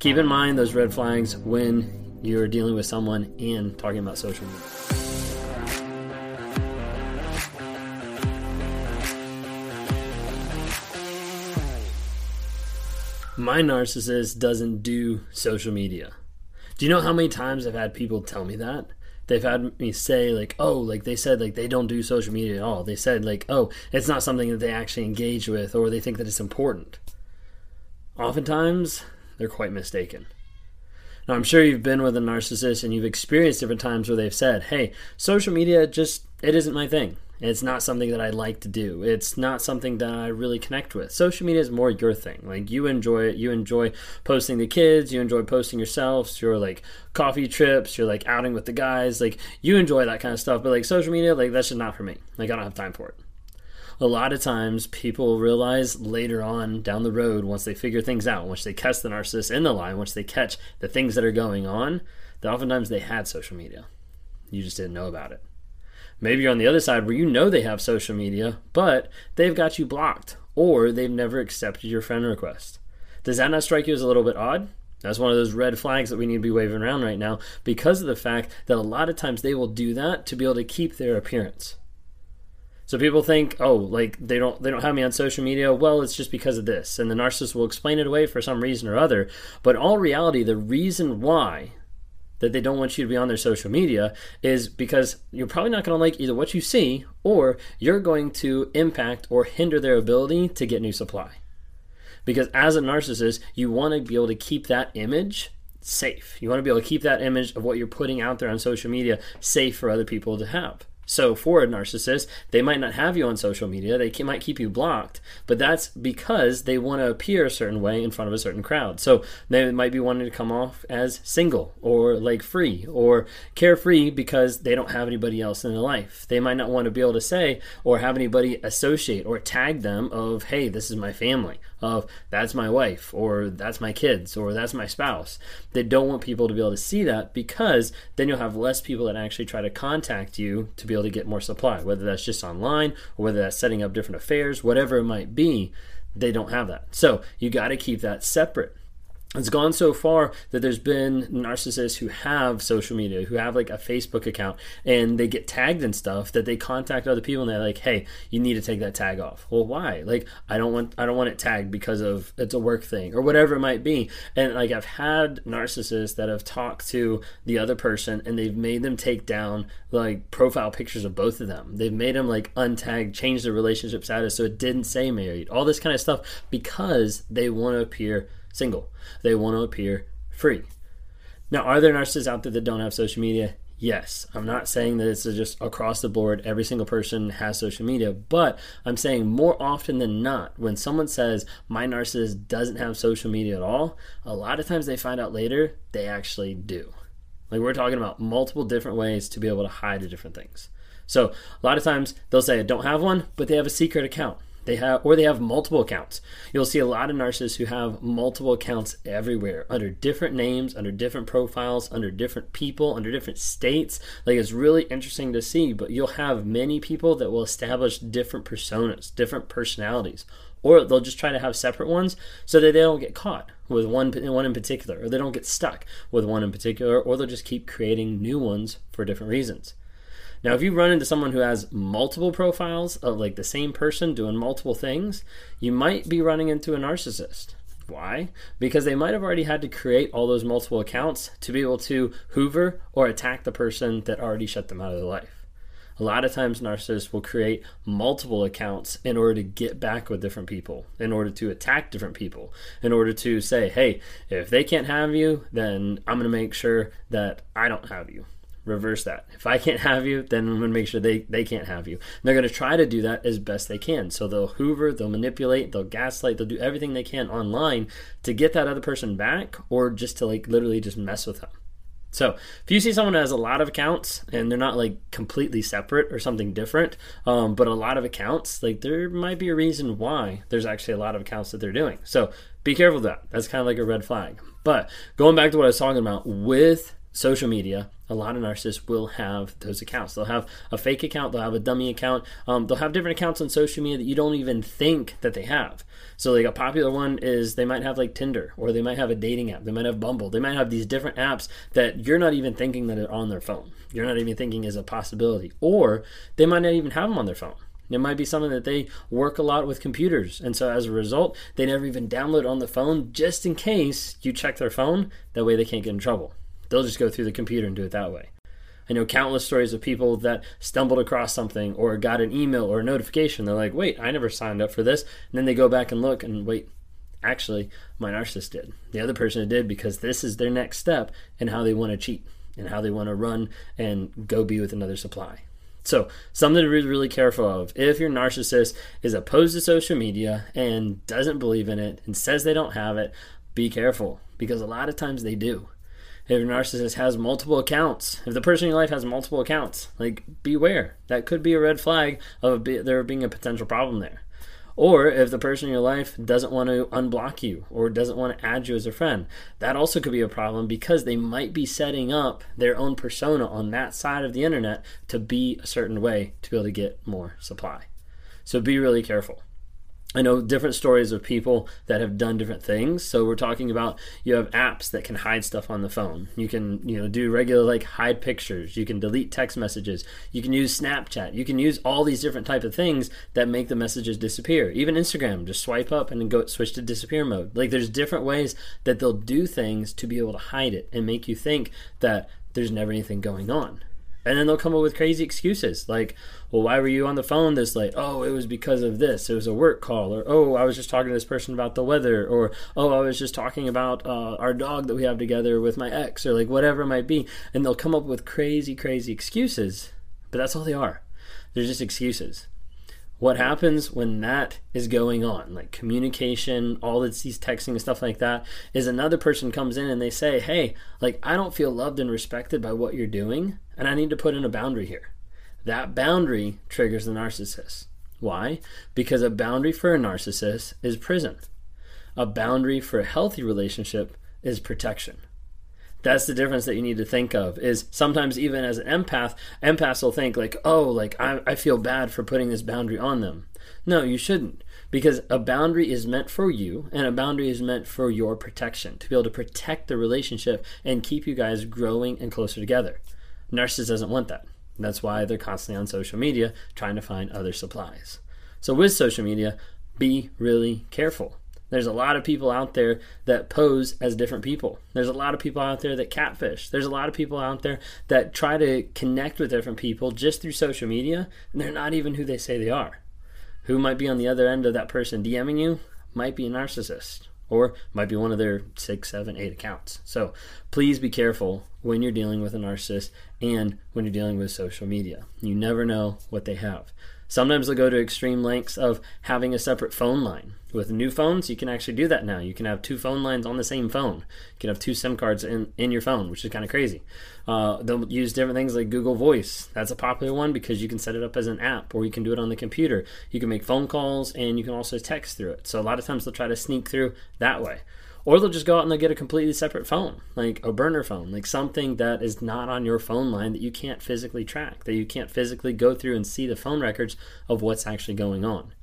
Keep in mind those red flags when you're dealing with someone and talking about social media. My narcissist doesn't do social media. Do you know how many times I've had people tell me that? They've had me say, like, oh, like they said, like they don't do social media at all. They said, like, oh, it's not something that they actually engage with or they think that it's important. Oftentimes, they're quite mistaken. Now, I'm sure you've been with a narcissist and you've experienced different times where they've said, hey, social media just, it isn't my thing. It's not something that I like to do. It's not something that I really connect with. Social media is more your thing. Like you enjoy it. You enjoy posting the kids. You enjoy posting yourselves. Your like coffee trips. You're like outing with the guys. Like you enjoy that kind of stuff. But like social media, like that's just not for me. Like I don't have time for it a lot of times people realize later on down the road, once they figure things out, once they catch the narcissist in the line, once they catch the things that are going on, that oftentimes they had social media. You just didn't know about it. Maybe you're on the other side where you know they have social media, but they've got you blocked or they've never accepted your friend request. Does that not strike you as a little bit odd? That's one of those red flags that we need to be waving around right now because of the fact that a lot of times they will do that to be able to keep their appearance. So people think, oh, like they don't they don't have me on social media. Well, it's just because of this, and the narcissist will explain it away for some reason or other. But all reality, the reason why that they don't want you to be on their social media is because you're probably not going to like either what you see or you're going to impact or hinder their ability to get new supply. Because as a narcissist, you want to be able to keep that image safe. You want to be able to keep that image of what you're putting out there on social media safe for other people to have. So for a narcissist, they might not have you on social media. They might keep you blocked, but that's because they want to appear a certain way in front of a certain crowd. So they might be wanting to come off as single or like free or carefree because they don't have anybody else in their life. They might not want to be able to say or have anybody associate or tag them of, hey, this is my family, of that's my wife or that's my kids or that's my spouse. They don't want people to be able to see that because then you'll have less people that actually try to contact you to be able to get more supply, whether that's just online or whether that's setting up different affairs, whatever it might be, they don't have that. So you got to keep that separate it's gone so far that there's been narcissists who have social media, who have like a Facebook account, and they get tagged and stuff that they contact other people and they're like, "Hey, you need to take that tag off." Well, why? Like, I don't want I don't want it tagged because of it's a work thing or whatever it might be. And like I've had narcissists that have talked to the other person and they've made them take down like profile pictures of both of them. They've made them like untag, change the relationship status so it didn't say married. All this kind of stuff because they want to appear single. They want to appear free. Now, are there narcissists out there that don't have social media? Yes. I'm not saying that it's just across the board, every single person has social media, but I'm saying more often than not, when someone says, my narcissist doesn't have social media at all, a lot of times they find out later they actually do. Like we're talking about multiple different ways to be able to hide the different things. So a lot of times they'll say, I don't have one, but they have a secret account. They have, or they have multiple accounts. You'll see a lot of narcissists who have multiple accounts everywhere under different names, under different profiles, under different people, under different states. Like it's really interesting to see, but you'll have many people that will establish different personas, different personalities, or they'll just try to have separate ones so that they don't get caught with one one in particular, or they don't get stuck with one in particular, or they'll just keep creating new ones for different reasons. Now, if you run into someone who has multiple profiles of like the same person doing multiple things, you might be running into a narcissist. Why? Because they might have already had to create all those multiple accounts to be able to hoover or attack the person that already shut them out of their life. A lot of times, narcissists will create multiple accounts in order to get back with different people, in order to attack different people, in order to say, hey, if they can't have you, then I'm going to make sure that I don't have you reverse that. If I can't have you, then I'm going to make sure they, they can't have you. And they're going to try to do that as best they can. So they'll hoover, they'll manipulate, they'll gaslight, they'll do everything they can online to get that other person back or just to like literally just mess with them. So if you see someone who has a lot of accounts and they're not like completely separate or something different, um, but a lot of accounts, like there might be a reason why there's actually a lot of accounts that they're doing. So be careful of that. That's kind of like a red flag. But going back to what I was talking about with social media, a lot of narcissists will have those accounts. They'll have a fake account, they'll have a dummy account, um, they'll have different accounts on social media that you don't even think that they have. So, like a popular one is they might have like Tinder, or they might have a dating app, they might have Bumble, they might have these different apps that you're not even thinking that are on their phone. You're not even thinking is a possibility, or they might not even have them on their phone. It might be something that they work a lot with computers. And so as a result, they never even download on the phone just in case you check their phone. That way they can't get in trouble. They'll just go through the computer and do it that way. I know countless stories of people that stumbled across something or got an email or a notification. They're like, wait, I never signed up for this. And then they go back and look and wait, actually, my narcissist did. The other person did because this is their next step and how they want to cheat and how they want to run and go be with another supply. So, something to be really careful of. If your narcissist is opposed to social media and doesn't believe in it and says they don't have it, be careful because a lot of times they do if a narcissist has multiple accounts, if the person in your life has multiple accounts, like beware. That could be a red flag of there being a potential problem there. Or if the person in your life doesn't want to unblock you or doesn't want to add you as a friend, that also could be a problem because they might be setting up their own persona on that side of the internet to be a certain way to be able to get more supply. So be really careful. I know different stories of people that have done different things. So we're talking about you have apps that can hide stuff on the phone. You can, you know, do regular like hide pictures. You can delete text messages. You can use Snapchat. You can use all these different type of things that make the messages disappear. Even Instagram, just swipe up and then go switch to disappear mode. Like there's different ways that they'll do things to be able to hide it and make you think that there's never anything going on. And then they'll come up with crazy excuses like, well, why were you on the phone this late? Oh, it was because of this. It was a work call. Or, oh, I was just talking to this person about the weather. Or, oh, I was just talking about uh, our dog that we have together with my ex, or like whatever it might be. And they'll come up with crazy, crazy excuses. But that's all they are. They're just excuses what happens when that is going on? Like communication all that these texting and stuff like that is another person comes in and they say hey like i don't feel loved and respected by what you're doing and i need to put in a boundary here. That boundary triggers the narcissist. Why? Because a boundary for a narcissist is prison. A boundary for a healthy relationship is protection that's the difference that you need to think of is sometimes even as an empath empaths will think like oh like I, I feel bad for putting this boundary on them. No you shouldn't because a boundary is meant for you and a boundary is meant for your protection to be able to protect the relationship and keep you guys growing and closer together. Narcissist doesn't want that. That's why they're constantly on social media trying to find other supplies. So with social media be really careful there's a lot of people out there that pose as different people. There's a lot of people out there that catfish. There's a lot of people out there that try to connect with different people just through social media, and they're not even who they say they are. Who might be on the other end of that person DMing you might be a narcissist or might be one of their six, seven, eight accounts. So please be careful when you're dealing with a narcissist and when you're dealing with social media. You never know what they have. Sometimes they'll go to extreme lengths of having a separate phone line. With new phones, you can actually do that now. You can have two phone lines on the same phone. You can have two SIM cards in, in your phone, which is kind of crazy. Uh, they'll use different things like Google Voice. That's a popular one because you can set it up as an app or you can do it on the computer. You can make phone calls and you can also text through it. So a lot of times they'll try to sneak through that way. Or they'll just go out and they'll get a completely separate phone, like a burner phone, like something that is not on your phone line that you can't physically track, that you can't physically go through and see the phone records of what's actually going on.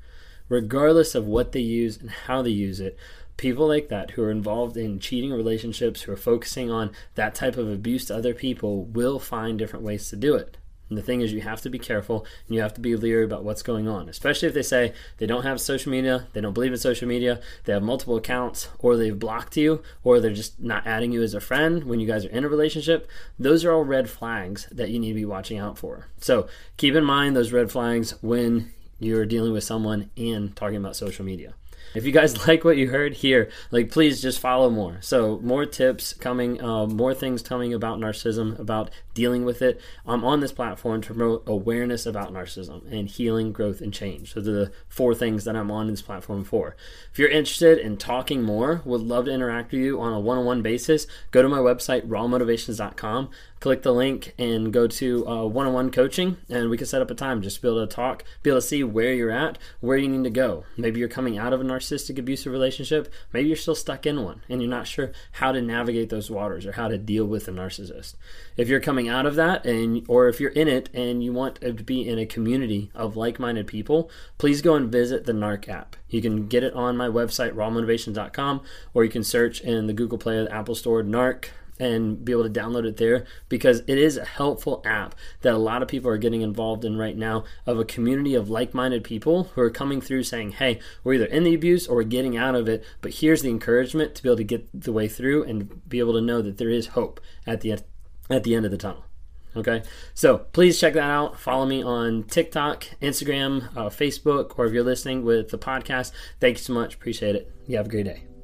Regardless of what they use and how they use it, people like that who are involved in cheating relationships, who are focusing on that type of abuse to other people, will find different ways to do it. And the thing is, you have to be careful and you have to be leery about what's going on, especially if they say they don't have social media, they don't believe in social media, they have multiple accounts, or they've blocked you, or they're just not adding you as a friend when you guys are in a relationship. Those are all red flags that you need to be watching out for. So keep in mind those red flags when you're dealing with someone and talking about social media. If you guys like what you heard here, like please just follow more. So more tips coming, uh, more things coming about narcissism, about dealing with it. I'm on this platform to promote awareness about narcissism and healing, growth, and change. So the four things that I'm on this platform for. If you're interested in talking more, would love to interact with you on a one-on-one basis. Go to my website rawmotivations.com click the link and go to uh, one-on-one coaching and we can set up a time just to be able to talk be able to see where you're at where you need to go maybe you're coming out of a narcissistic abusive relationship, maybe you're still stuck in one and you're not sure how to navigate those waters or how to deal with a narcissist. If you're coming out of that and or if you're in it and you want to be in a community of like-minded people, please go and visit the NARC app. You can get it on my website rawmotivations.com or you can search in the Google Play or the Apple Store NARC and be able to download it there because it is a helpful app that a lot of people are getting involved in right now of a community of like-minded people who are coming through saying hey we're either in the abuse or we're getting out of it. But here's the encouragement to be able to get the way through and be able to know that there is hope at the at the end of the tunnel okay? So please check that out. Follow me on tiktok instagram uh, facebook or if you're listening with the podcast thank you so much. Appreciate it. You have a great day